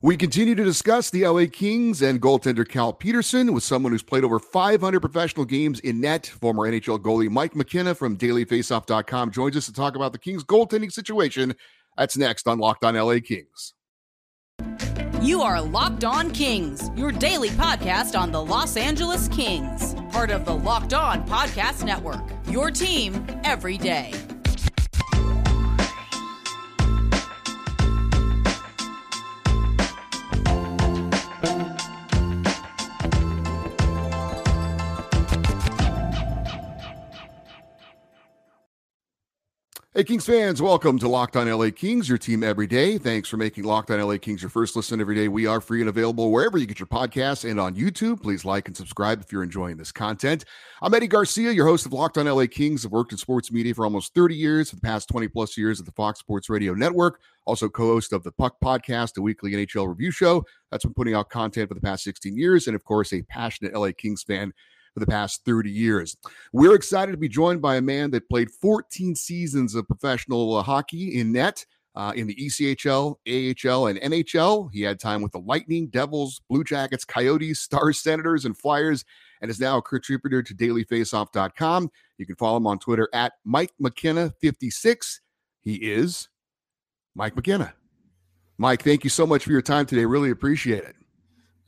We continue to discuss the LA Kings and goaltender Cal Petersen with someone who's played over 500 professional games in net. Former NHL goalie Mike McKenna from dailyfaceoff.com joins us to talk about the Kings goaltending situation. That's next on Locked On LA Kings. You are Locked On Kings, your daily podcast on the Los Angeles Kings, part of the Locked On Podcast Network. Your team every day. Hey, Kings fans, welcome to Locked On LA Kings, your team every day. Thanks for making Locked On LA Kings your first listen every day. We are free and available wherever you get your podcasts and on YouTube. Please like and subscribe if you're enjoying this content. I'm Eddie Garcia, your host of Locked On LA Kings. I've worked in sports media for almost 30 years, for the past 20 plus years at the Fox Sports Radio Network. Also, co host of the Puck Podcast, a weekly NHL review show. That's been putting out content for the past 16 years. And of course, a passionate LA Kings fan for the past 30 years. We're excited to be joined by a man that played 14 seasons of professional uh, hockey in net. Uh, in the ECHL, AHL, and NHL. He had time with the Lightning, Devils, Blue Jackets, Coyotes, Stars, Senators, and Flyers, and is now a contributor to dailyfaceoff.com. You can follow him on Twitter at Mike McKenna56. He is Mike McKenna. Mike, thank you so much for your time today. Really appreciate it.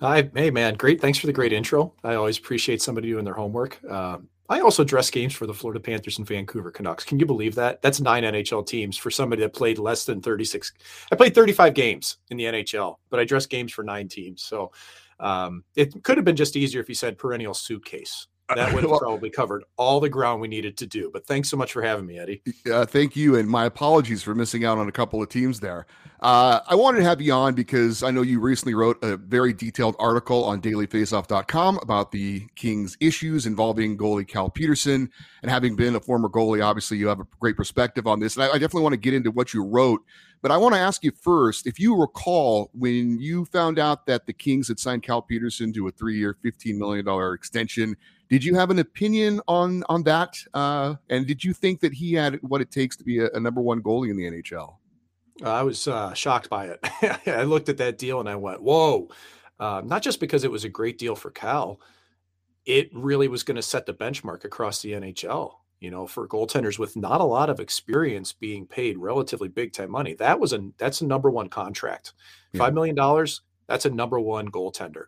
Hi, hey man, great. Thanks for the great intro. I always appreciate somebody doing their homework. Um, I also dress games for the Florida Panthers and Vancouver Canucks. Can you believe that? That's nine NHL teams for somebody that played less than 36. I played 35 games in the NHL, but I dress games for nine teams. So um, it could have been just easier if you said perennial suitcase. That would have probably covered all the ground we needed to do. But thanks so much for having me, Eddie. Uh, thank you. And my apologies for missing out on a couple of teams there. Uh, I wanted to have you on because I know you recently wrote a very detailed article on dailyfaceoff.com about the Kings' issues involving goalie Cal Petersen, And having been a former goalie, obviously you have a great perspective on this. And I, I definitely want to get into what you wrote. But I want to ask you first if you recall when you found out that the Kings had signed Cal Petersen to a three year, $15 million extension did you have an opinion on on that? Uh, and did you think that he had what it takes to be a, a number one goalie in the NHL? I was uh, shocked by it. I looked at that deal and I went, "Whoa!" Uh, not just because it was a great deal for Cal, it really was going to set the benchmark across the NHL. You know, for goaltenders with not a lot of experience being paid relatively big time money, that was a that's a number one contract. Five million dollars. That's a number one goaltender.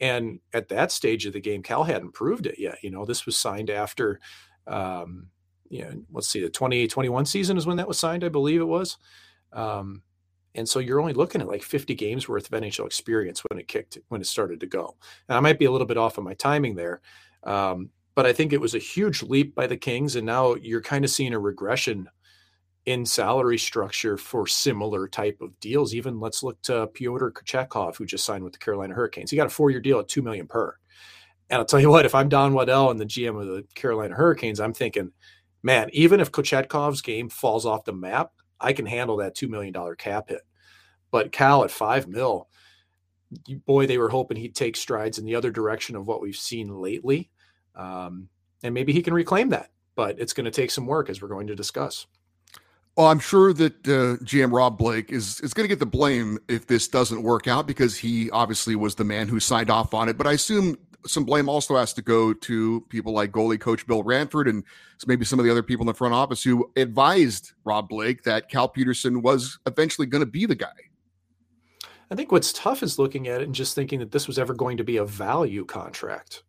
And at that stage of the game, Cal hadn't proved it yet. You know, this was signed after, um, you know, let's see, the 2021 season is when that was signed, I believe it was. Um, and so you're only looking at like 50 games worth of NHL experience when it kicked, when it started to go. And I might be a little bit off on my timing there. Um, but I think it was a huge leap by the Kings. And now you're kind of seeing a regression in salary structure for similar type of deals. Even let's look to Pyotr Kochetkov, who just signed with the Carolina Hurricanes. He got a four-year deal at two million per. And I'll tell you what, if I'm Don Waddell and the GM of the Carolina Hurricanes, I'm thinking, man, even if Kochetkov's game falls off the map, I can handle that two million dollar cap hit. But Cal at five mil, boy, they were hoping he'd take strides in the other direction of what we've seen lately, um, and maybe he can reclaim that. But it's going to take some work, as we're going to discuss. Well, I'm sure that uh, GM Rob Blake is is going to get the blame if this doesn't work out because he obviously was the man who signed off on it. But I assume some blame also has to go to people like goalie coach Bill Ranford and maybe some of the other people in the front office who advised Rob Blake that Cal Petersen was eventually going to be the guy. I think what's tough is looking at it and just thinking that this was ever going to be a value contract.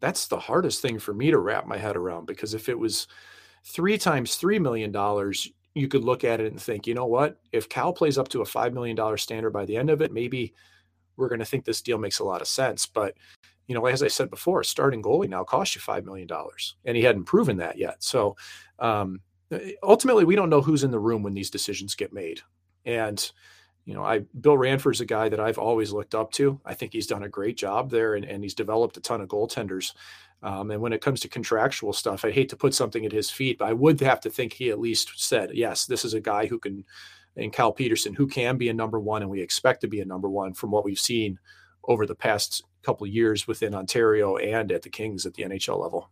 That's the hardest thing for me to wrap my head around because if it was three times $3 million, you could look at it and think, you know what? If Cal plays up to a $5 million standard by the end of it, maybe we're going to think this deal makes a lot of sense. But, you know, as I said before, starting goalie now costs you $5 million, and he hadn't proven that yet. So um, ultimately, we don't know who's in the room when these decisions get made. And, you know, I Bill Ranford's a guy that I've always looked up to. I think he's done a great job there, and, and he's developed a ton of goaltenders. Um, and when it comes to contractual stuff, I hate to put something at his feet, but I would have to think he at least said, yes, this is a guy who can, and Cal Petersen, who can be a number one, and we expect to be a number one from what we've seen over the past couple years within Ontario and at the Kings at the NHL level.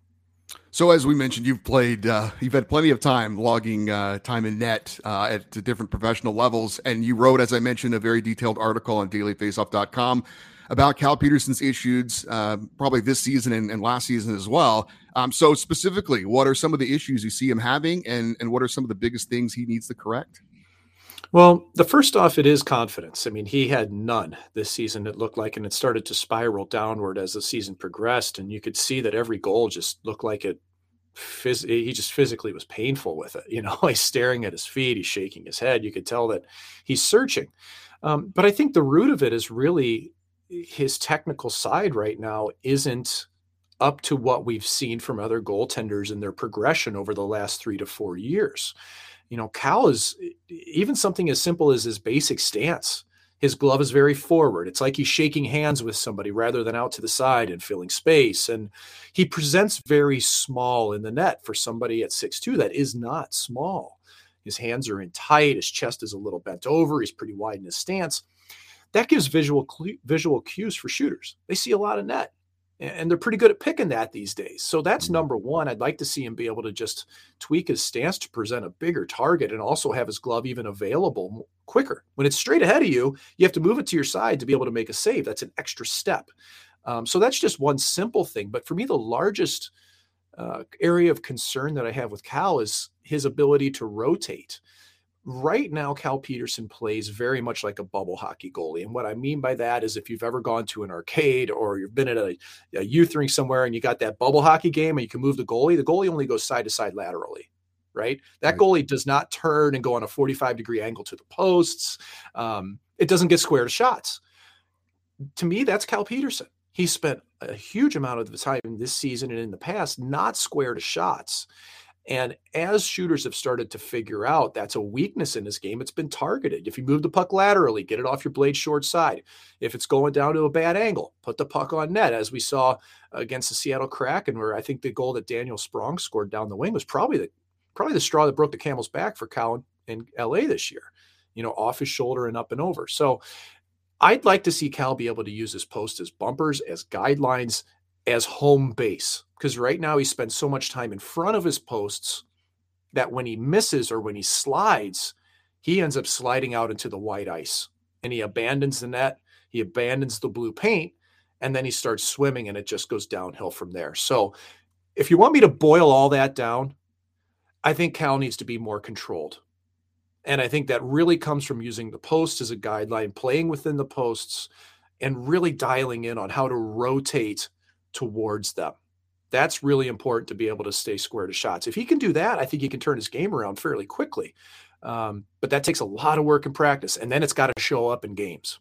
So, as we mentioned, you've played, uh, you've had plenty of time logging uh, time in net uh, at different professional levels. And you wrote, as I mentioned, a very detailed article on dailyfaceoff.com about Cal Petersen's issues, uh, probably this season and, and, last season as well. Um, so, specifically, what are some of the issues you see him having, and, and what are some of the biggest things he needs to correct? Well, the first off, it is confidence. I mean, he had none this season, it looked like, and it started to spiral downward as the season progressed. And you could see that every goal just looked like it. Phys- he just physically was painful with it. You know, he's staring at his feet, he's shaking his head. You could tell that he's searching. Um, but I think the root of it is really his technical side right now isn't up to what we've seen from other goaltenders in their progression over the last three to four years you know, Cal is even something as simple as his basic stance. His glove is very forward. It's like he's shaking hands with somebody rather than out to the side and filling space. And he presents very small in the net for somebody at six two that is not small. His hands are in tight. His chest is a little bent over. He's pretty wide in his stance. That gives visual visual cues for shooters. They see a lot of net and they're pretty good at picking that these days. So that's mm-hmm. number one. I'd like to see him be able to just tweak his stance to present a bigger target and also have his glove even available quicker. When it's straight ahead of you, you have to move it to your side to be able to make a save. That's an extra step. Um, so that's just one simple thing. But for me, the largest uh, area of concern that I have with Cal is his ability to rotate right now cal petersen plays very much like a bubble hockey goalie and what i mean by that is if you've ever gone to an arcade or you've been at a, a, youth rink somewhere and you got that bubble hockey game and you can move the goalie the goalie only goes side to side laterally right? That goalie does not turn and go on a 45 degree angle to the posts um, it doesn't get square to shots. To me that's cal petersen. He spent a huge amount of the time this season and in the past not square to shots and as shooters have started to figure out that's a weakness in this game, it's been targeted. If you move the puck laterally, get it off your blade short side. If it's going down to a bad angle, put the puck on net, as we saw against the Seattle Kraken, where I think the goal that Daniel Sprong scored down the wing was probably the probably the straw that broke the camel's back for Cal in LA this year. You know, off his shoulder and up and over. So I'd like to see Cal be able to use his post as bumpers, as guidelines, as home base because right now he spends so much time in front of his posts that when he misses or when he slides, he ends up sliding out into the white ice and he abandons the net, he abandons the blue paint, and then he starts swimming and it just goes downhill from there. So, if you want me to boil all that down, I think Cal needs to be more controlled. And I think that really comes from using the post as a guideline, playing within the posts, and really dialing in on how to rotate towards them. That's really important to be able to stay square to shots. If he can do that, I think he can turn his game around fairly quickly. Um, but that takes a lot of work and practice, and then it's got to show up in games.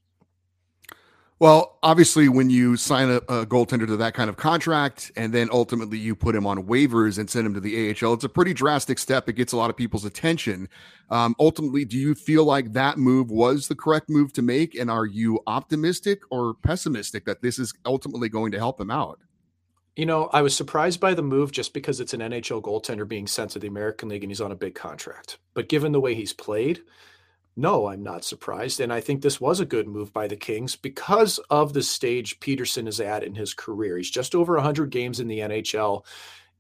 Well, obviously, when you sign a, a, goaltender to that kind of contract, and then ultimately you put him on waivers and send him to the AHL, it's a pretty drastic step. It gets a lot of people's attention. Um, ultimately, do you feel like that move was the correct move to make? And are you optimistic or pessimistic that this is ultimately going to help him out? You know, I was surprised by the move just because it's an NHL goaltender being sent to the American League and he's on a big contract. But given the way he's played, no, I'm not surprised. And I think this was a good move by the Kings because of the stage Petersen is at in his career. He's just over 100 games in the NHL.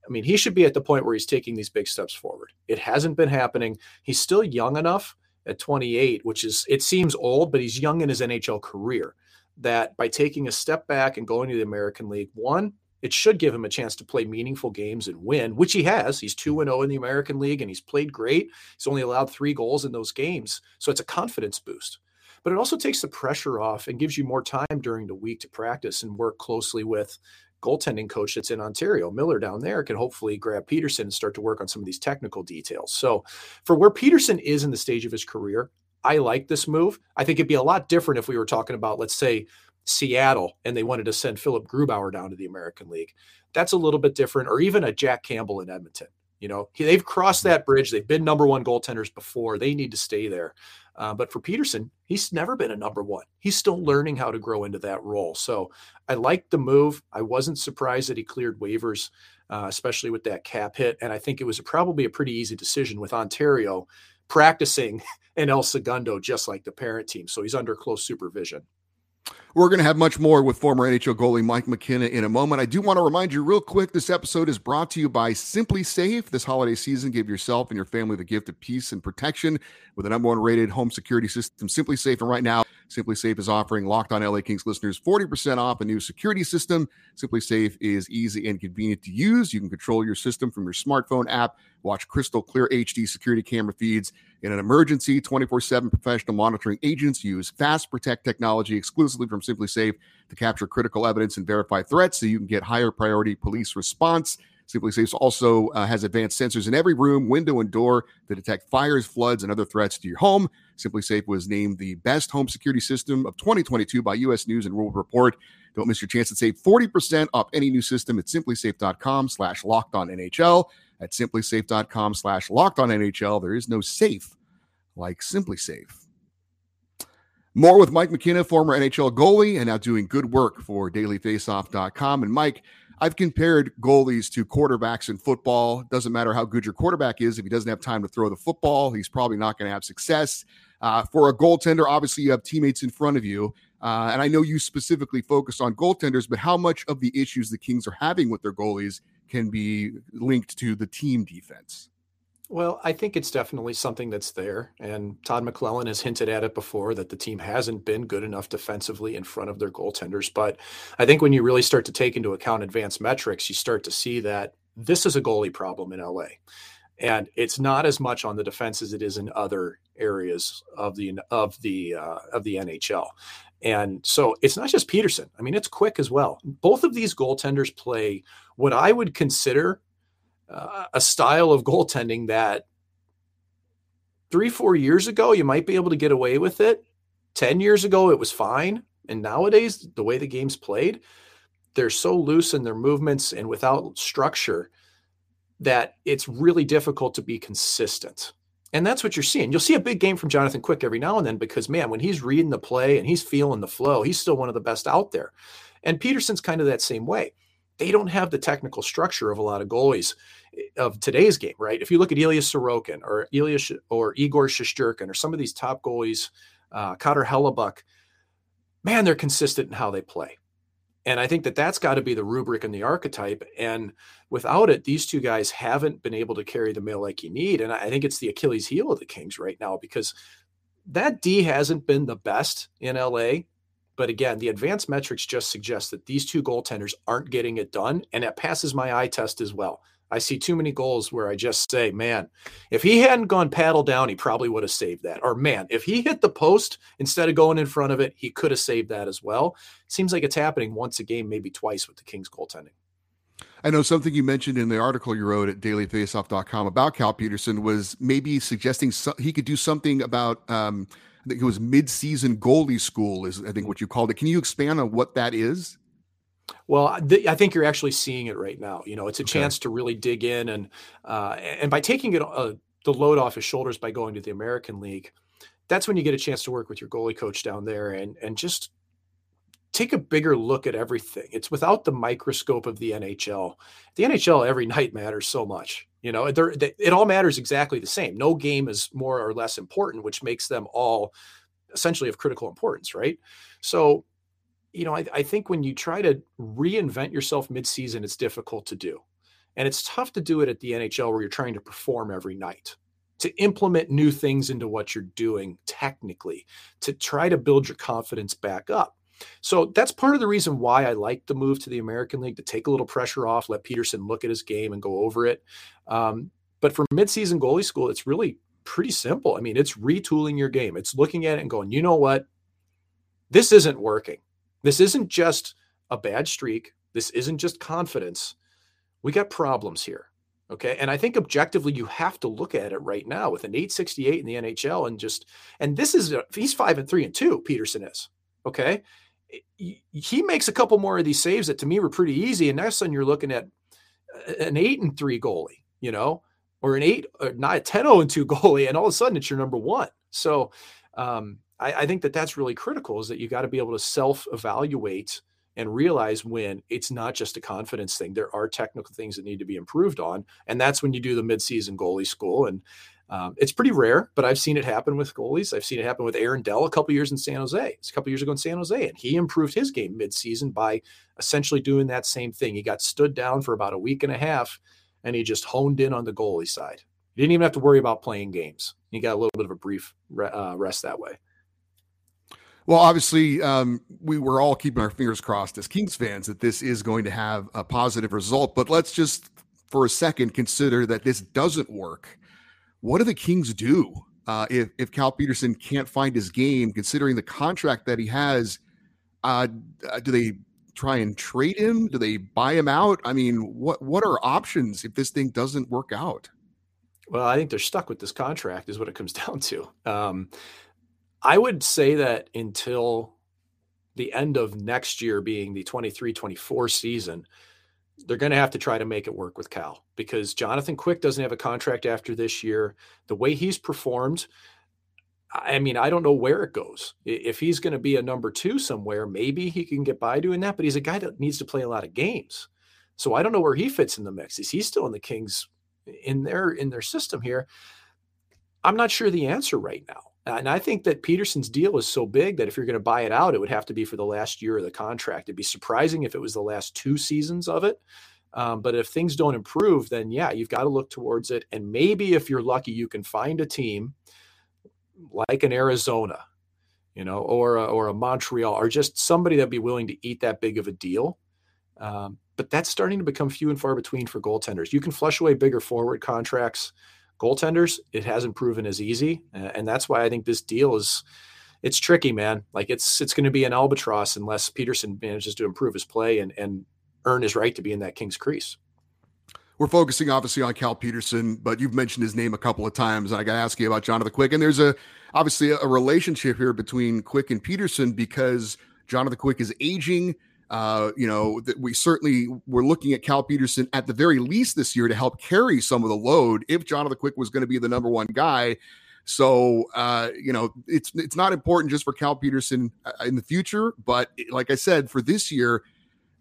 I mean, he should be at the point where he's taking these big steps forward. It hasn't been happening. He's still young enough at 28, which is, it seems old, but he's young in his NHL career. That by taking a step back and going to the American League, one, it should give him a chance to play meaningful games and win, which he has. He's 2 0 in the American League and he's played great. He's only allowed three goals in those games. So it's a confidence boost. But it also takes the pressure off and gives you more time during the week to practice and work closely with goaltending coach that's in Ontario. Miller down there can hopefully grab Petersen and start to work on some of these technical details. So for where Petersen is in the stage of his career, I like this move. I think it'd be a lot different if we were talking about, let's say, Seattle and they wanted to send Philipp Grubauer down to the American League. That's a little bit different, or even a Jack Campbell in Edmonton. You know, they've crossed that bridge. They've been number one goaltenders before. They need to stay there. Uh, but for Petersen, he's never been a number one. He's still learning how to grow into that role. So I liked the move. I wasn't surprised that he cleared waivers, uh, especially with that cap hit. And I think it was probably a pretty easy decision with Ontario practicing in El Segundo, just like the parent team. So he's under close supervision. We're going to have much more with former NHL goalie Mike McKenna in a moment. I do want to remind you, real quick, this episode is brought to you by SimpliSafe. This holiday season, give yourself and your family the gift of peace and protection with the number one rated home security system, SimpliSafe. And right now, SimpliSafe is offering Locked On LA Kings listeners 40% off a new security system. SimpliSafe is easy and convenient to use. You can control your system from your smartphone app, watch crystal clear HD security camera feeds in an emergency, 24 7 professional monitoring agents use Fast Protect technology exclusively from SimpliSafe to capture critical evidence and verify threats so you can get higher priority police response. SimpliSafe also uh, has advanced sensors in every room, window, and door to detect fires, floods, and other threats to your home. SimpliSafe was named the best home security system of 2022 by U.S. News and World Report. Don't miss your chance to save 40% off any new system at simplisafe.com slash locked on NHL at simplisafe.com slash locked on NHL. There is no safe like SimpliSafe. More with Mike McKenna, former NHL goalie, and now doing good work for dailyfaceoff.com. And Mike, I've compared goalies to quarterbacks in football. Doesn't matter how good your quarterback is, if he doesn't have time to throw the football, he's probably not going to have success. Uh, for a goaltender, obviously you have teammates in front of you. Uh, and I know you specifically focus on goaltenders, but how much of the issues the Kings are having with their goalies can be linked to the team defense? Well, I think it's definitely something that's there. And Todd McLellan has hinted at it before that the team hasn't been good enough defensively in front of their goaltenders. But I think when you really start to take into account advanced metrics, you start to see that this is a goalie problem in LA. And it's not as much on the defense as it is in other areas of the of the uh, of the NHL. And so it's not just Petersen. I mean, it's quick as well. Both of these goaltenders play what I would consider uh, a style of goaltending that three, four years ago, you might be able to get away with it. 10 years ago, it was fine. And nowadays, the way the game's played, they're so loose in their movements and without structure that it's really difficult to be consistent. And that's what you're seeing. You'll see a big game from Jonathan Quick every now and then because, man, when he's reading the play and he's feeling the flow, he's still one of the best out there. And Petersen's kind of that same way. They don't have the technical structure of a lot of goalies eh, of today's game, right? If you look at Ilya Sorokin or Ilya or Igor Shesterkin or some of these top goalies, uh, Carter Hellebuyck, man, they're consistent in how they play. And I think that that's got to be the rubric and the archetype. And without it, these two guys haven't been able to carry the mail like you need. And I think it's the Achilles heel of the Kings right now because that D hasn't been the best in LA. But again, the advanced metrics just suggest that these two goaltenders aren't getting it done. And it passes my eye test as well. I see too many goals where I just say, man, if he hadn't gone paddle down, he probably would have saved that. Or man, if he hit the post instead of going in front of it, he could have saved that as well. Seems like it's happening once a game, maybe twice with the Kings goaltending. I know something you mentioned in the article you wrote at dailyfaceoff.com about Cal Petersen was maybe suggesting so, he could do something about um, I think it was mid-season goalie school is I think what you called it. Can you expand on what that is? Well, th- I think you're actually seeing it right now. You know, it's a okay. chance to really dig in, and uh, and by taking it uh, the load off his shoulders by going to the American League, that's when you get a chance to work with your goalie coach down there and and just take a bigger look at everything. It's without the microscope of the NHL. The NHL every night matters so much. You know, it all matters exactly the same. No game is more or less important, which makes them all essentially of critical importance, right? So you know, I, I think when you try to reinvent yourself midseason, it's difficult to do. And it's tough to do it at the NHL where you're trying to perform every night, to implement new things into what you're doing technically, to try to build your confidence back up. So that's part of the reason why I like the move to the American League to take a little pressure off, let Petersen look at his game and go over it. Um, but for midseason goalie school, it's really pretty simple. I mean, it's retooling your game. It's looking at it and going, you know what? This isn't working. This isn't just a bad streak. This isn't just confidence. We got problems here. Okay. And I think objectively, you have to look at it right now with an 868 in the NHL and just, and this is, a, he's five and three and two, Petersen is. Okay. He makes a couple more of these saves that to me were pretty easy. And now sudden you're looking at an eight and three goalie, you know, or an eight, or not a 10 0 and two goalie. And all of a sudden it's your number one. So, um, I, I think that that's really critical is that you got to be able to self evaluate and realize when it's not just a confidence thing. There are technical things that need to be improved on. And that's when you do the midseason goalie school. And um, it's pretty rare, but I've seen it happen with goalies. I've seen it happen with Aaron Dell a couple years in San Jose. It's a couple years ago in San Jose, and he improved his game midseason by essentially doing that same thing. He got stood down for about a week and a half, and he just honed in on the goalie side. He didn't even have to worry about playing games. He got a little bit of a brief uh, rest that way. Well, obviously, um, we were all keeping our fingers crossed as Kings fans that this is going to have a positive result. But let's just, for a second, consider that this doesn't work what do the Kings do uh, if if Cal Petersen can't find his game, considering the contract that he has? Uh, uh, do they try and trade him? Do they buy him out? I mean, what what are options if this thing doesn't work out? Well, I think they're stuck with this contract, is what it comes down to. Um, I would say that until the end of next year, being the 23 24 season, they're going to have to try to make it work with Cal because Jonathan Quick doesn't have a contract after this year. The way he's performed, I mean, I don't know where it goes. If he's going to be a number two somewhere, maybe he can get by doing that, but he's a guy that needs to play a lot of games. So I don't know where he fits in the mix. Is he still in the Kings in their in their system here? I'm not sure the answer right now. And I think that Petersen's deal is so big that if you're going to buy it out, it would have to be for the last year of the contract. It'd be surprising if it was the last two seasons of it. Um, but if things don't improve, then yeah, you've got to look towards it. And maybe if you're lucky, you can find a team like an Arizona, you know, or a, or a Montreal, or just somebody that'd be willing to eat that big of a deal. Um, but that's starting to become few and far between for goaltenders. You can flush away bigger forward contracts goaltenders, it hasn't proven as easy, and that's why I think this deal is it's tricky, man. Like it's it's going to be an albatross unless Petersen manages to improve his play and and earn his right to be in that King's crease. We're focusing obviously on Cal Petersen, but you've mentioned his name a couple of times. and I got to ask you about Jonathan Quick, and there's a obviously a relationship here between Quick and Petersen because Jonathan Quick is aging. Uh, you know, that we certainly were looking at Cal Petersen at the very least this year to help carry some of the load if Jonathan Quick was going to be the number one guy. So, uh, you know, it's it's not important just for Cal Petersen uh, in the future, but like I said, for this year,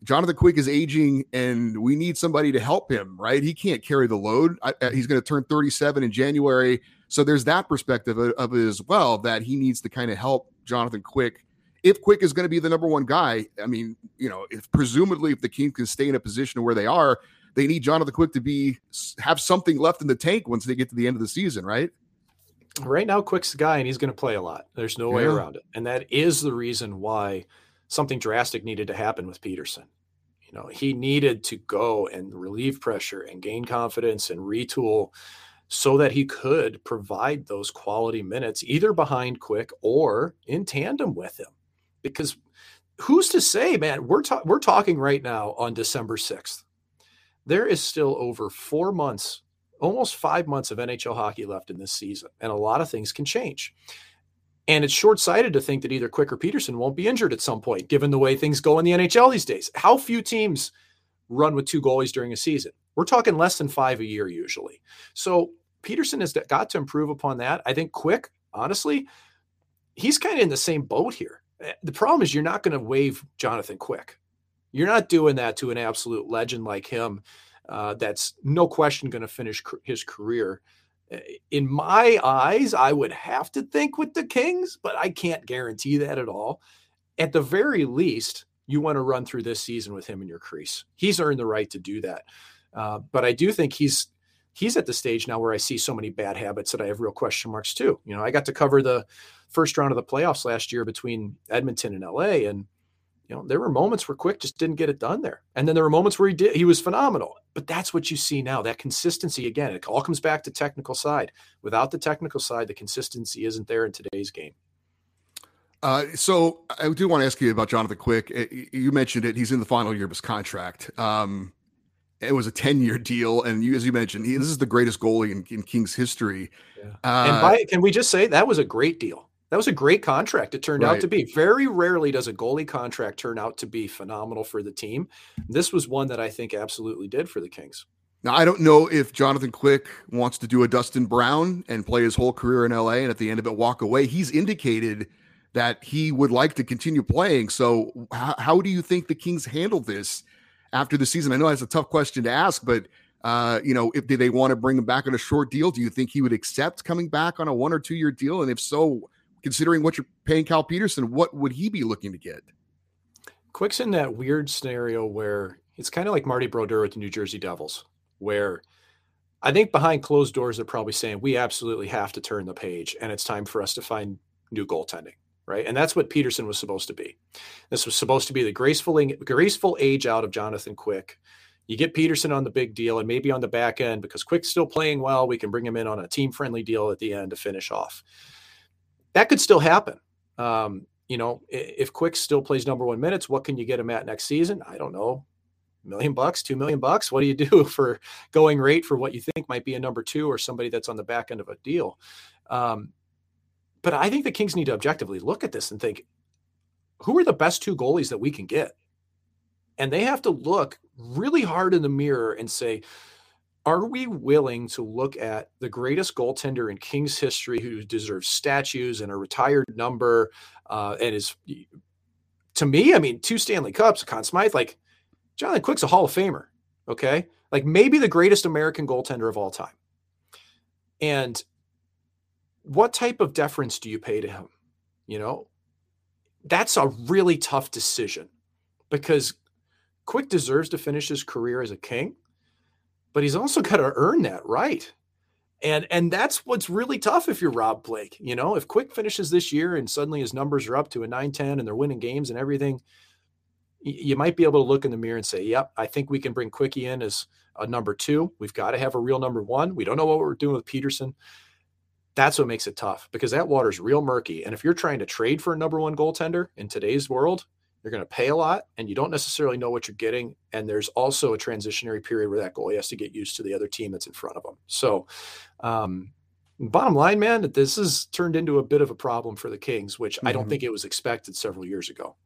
Jonathan Quick is aging, and we need somebody to help him. Right? He can't carry the load. I, he's going to turn 37 in January, so there's that perspective of, of it as well that he needs to kind of help Jonathan Quick if Quick is going to be the number one guy, I mean, you know, if presumably if the Kings can stay in a position where they are, they need Jonathan Quick to be have something left in the tank once they get to the end of the season, right? Right now, Quick's the guy, and he's going to play a lot. There's no yeah. way around it, and that is the reason why something drastic needed to happen with Petersen. You know, he needed to go and relieve pressure and gain confidence and retool so that he could provide those quality minutes either behind Quick or in tandem with him because who's to say, man? We're ta- we're talking right now on December sixth. There is still over four months, almost five months of NHL hockey left in this season, and a lot of things can change. And it's short sighted to think that either Quick or Petersen won't be injured at some point, given the way things go in the NHL these days. How few teams run with two goalies during a season? We're talking less than five a year usually. So Petersen has got to improve upon that. I think Quick, honestly, he's kind of in the same boat here. Eh, the problem is you're not going to waive Jonathan Quick. You're not doing that to an absolute legend like him. Uh, that's no question going to finish his career. Eh, in my eyes, I would have to think with the Kings, but I can't guarantee that at all. At the very least, you want to run through this season with him in your crease. He's earned the right to do that. Uh, but I do think he's he's at the stage now where I see so many bad habits that I have real question marks too. You know, I got to cover the first round of the playoffs last year between Edmonton and LA. And, you know, there were moments where Quick just didn't get it done there. And then there were moments where he did, he was phenomenal. But that's what you see now. That consistency, again, it all comes back to technical side. Without the technical side, the consistency isn't there in today's game. Uh, so I do want to ask you about Jonathan Quick. You mentioned it; he's in the final year of his contract. Um, it was a 10 year deal. And you, as you mentioned, he, this is the greatest goalie in, in Kings history. Yeah. Uh, and by, can we just say that was a great deal? That was a great contract. It turned right. out to be. Very rarely does a goalie contract turn out to be phenomenal for the team. This was one that I think absolutely did for the Kings. Now, I don't know if Jonathan Quick wants to do a Dustin Brown and play his whole career in LA and at the end of it walk away. He's indicated that he would like to continue playing. So, how, how do you think the Kings handle this after the season? I know that's a tough question to ask, but uh, you know, if do they want to bring him back on a short deal? Do you think he would accept coming back on a one or two year deal? And if so, considering what you're paying Cal Petersen, what would he be looking to get? Quick's in that weird scenario where it's kind of like Marty Brodeur with the New Jersey Devils, where I think behind closed doors, they're probably saying we absolutely have to turn the page and it's time for us to find new goaltending. Right. And that's what Petersen was supposed to be. This was supposed to be the graceful, graceful age out of Jonathan Quick. You get Petersen on the big deal and maybe on the back end because Quick's still playing well. We can bring him in on a team friendly deal at the end to finish off. That could still happen. Um, you know, if Quick still plays number one minutes, what can you get him at next season? I don't know A million bucks, two million bucks. What do you do for going rate for what you think might be a number two or somebody that's on the back end of a deal? Um, but I think the Kings need to objectively look at this and think, who are the best two goalies that we can get? And they have to look really hard in the mirror and say, are we willing to look at the greatest goaltender in Kings history who deserves statues and a retired number uh, and is, to me, I mean, two Stanley Cups, Conn Smythe, like Jonathan Quick's a Hall of Famer. Okay. Like maybe the greatest American goaltender of all time. And what type of deference do you pay to him? You know, that's a really tough decision because Quick deserves to finish his career as a king, but he's also got to earn that right. And and that's what's really tough if you're Rob Blake. You know, if Quick finishes this year and suddenly his numbers are up to a 9-10 and they're winning games and everything, you might be able to look in the mirror and say, "Yep, I think we can bring Quickie in as a number two. We've got to have a real number one. We don't know what we're doing with Petersen." That's what makes it tough because that water's real murky. And if you're trying to trade for a number one goaltender in today's world, you're going to pay a lot, and you don't necessarily know what you're getting. And there's also a transitionary period where that goalie has to get used to the other team that's in front of them. So, um, bottom line, man, this has turned into a bit of a problem for the Kings, which mm-hmm. I don't mm-hmm. think it was expected several years ago.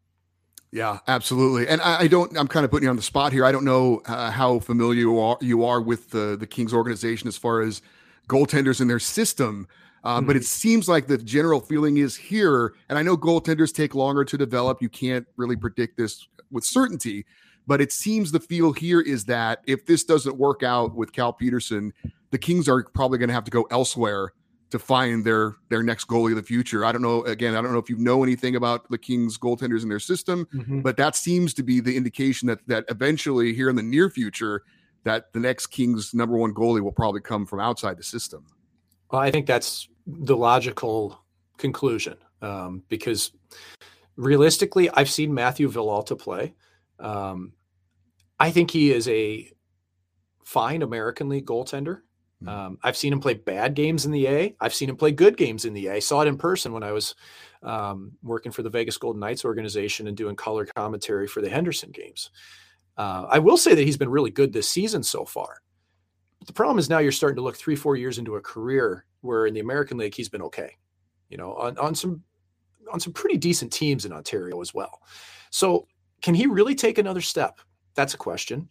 Yeah, absolutely. And I, I, don't. I'm kind of putting you on the spot here. I don't know uh, how familiar you are, you are with the the Kings organization as far as goaltenders in their system. Um, mm-hmm. But it seems like the general feeling is here, and I know goaltenders take longer to develop. You can't really predict this with certainty, but it seems the feel here is that if this doesn't work out with Cal Petersen, the Kings are probably going to have to go elsewhere to find their their next goalie of the future. I don't know. Again, I don't know if you know anything about the Kings goaltenders in their system, mm-hmm. but that seems to be the indication that that eventually here in the near future that the next Kings number one goalie will probably come from outside the system. Well, I think that's the logical conclusion um, because realistically, I've seen Matthew Villalta play. Um, I think he is a fine American League goaltender. Hmm. Um, I've seen him play bad games in the A. I've seen him play good games in the A. I saw it in person when I was um, working for the Vegas Golden Knights organization and doing color commentary for the Henderson games. Uh, I will say that he's been really good this season so far. But the problem is now you're starting to look three, four years into a career where in the American League he's been okay, you know, on, on some on some pretty decent teams in Ontario as well. So can he really take another step? That's a question.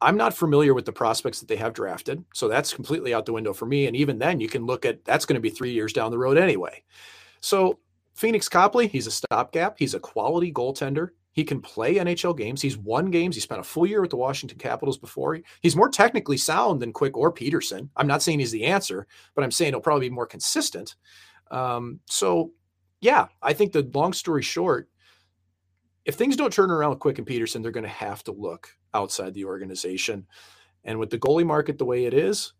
I'm not familiar with the prospects that they have drafted. So that's completely out the window for me. And even then, you can look at that's going to be three years down the road anyway. So Pheonix Copley, he's a stopgap. He's a quality goaltender. He can play NHL games. He's won games. He spent a full year with the Washington Capitals before. He's more technically sound than Quick or Petersen. I'm not saying he's the answer, but I'm saying he'll probably be more consistent. Um, so, yeah, I think the long story short, if things don't turn around with Quick and Petersen, they're going to have to look outside the organization. And with the goalie market the way it is,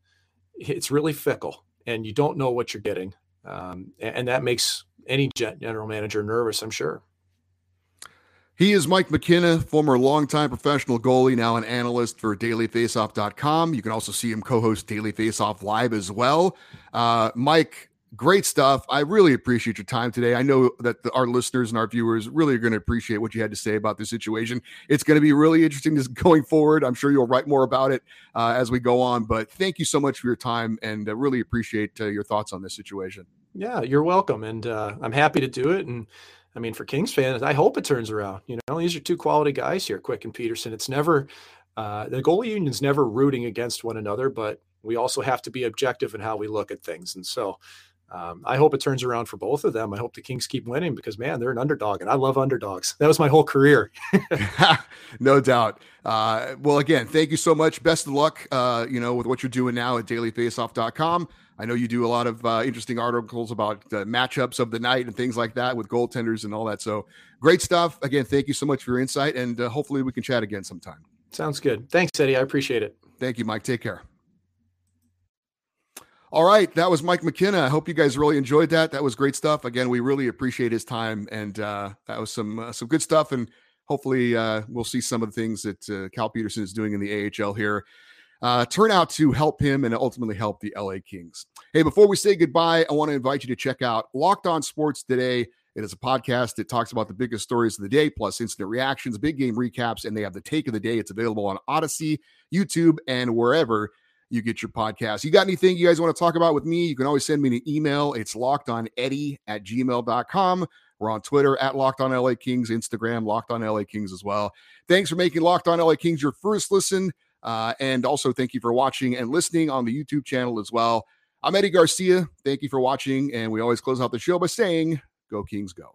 it's really fickle, and you don't know what you're getting, um, and, and that makes any general manager nervous. I'm sure. He is Mike McKenna, former longtime professional goalie, now an analyst for dailyfaceoff.com. You can also see him co host Daily Faceoff Live as well. Uh, Mike, great stuff. I really appreciate your time today. I know that the, our listeners and our viewers really are going to appreciate what you had to say about this situation. It's going to be really interesting just going forward. I'm sure you'll write more about it uh, as we go on. But thank you so much for your time and uh, really appreciate uh, your thoughts on this situation. Yeah, you're welcome. And uh, I'm happy to do it. And I mean, for Kings fans, I hope it turns around. You know, these are two quality guys here, Quick and Petersen. It's never, uh, the goalie union's never rooting against one another, but we also have to be objective in how we look at things. And so, um, I hope it turns around for both of them. I hope the Kings keep winning because man, they're an underdog, and I love underdogs. That was my whole career. no doubt. Uh, well, again, thank you so much. Best of luck. Uh, you know, with what you're doing now at DailyFaceoff.com. I know you do a lot of uh, interesting articles about the matchups of the night and things like that with goaltenders and all that. So great stuff. Again, thank you so much for your insight, and uh, hopefully we can chat again sometime. Sounds good. Thanks, Eddie. I appreciate it. Thank you, Mike. Take care. All right, that was Mike McKenna. I hope you guys really enjoyed that. That was great stuff. Again, we really appreciate his time, and uh, that was some uh, some good stuff. And hopefully, uh, we'll see some of the things that uh, Cal Petersen is doing in the AHL here uh, turn out to help him and ultimately help the LA Kings. Hey, before we say goodbye, I want to invite you to check out Locked On Sports today. It is a podcast that talks about the biggest stories of the day, plus instant reactions, big game recaps, and they have the take of the day. It's available on Audacy, YouTube, and wherever you get your podcast. You got anything you guys want to talk about with me? You can always send me an email. It's locked on Eddie at gmail.com. We're on Twitter at Locked On LA Kings, Instagram, Locked On LA Kings as well. Thanks for making Locked On LA Kings your first listen. Uh, and also, thank you for watching and listening on the YouTube channel as well. I'm Eddie Garcia. Thank you for watching. And we always close out the show by saying, Go Kings, go.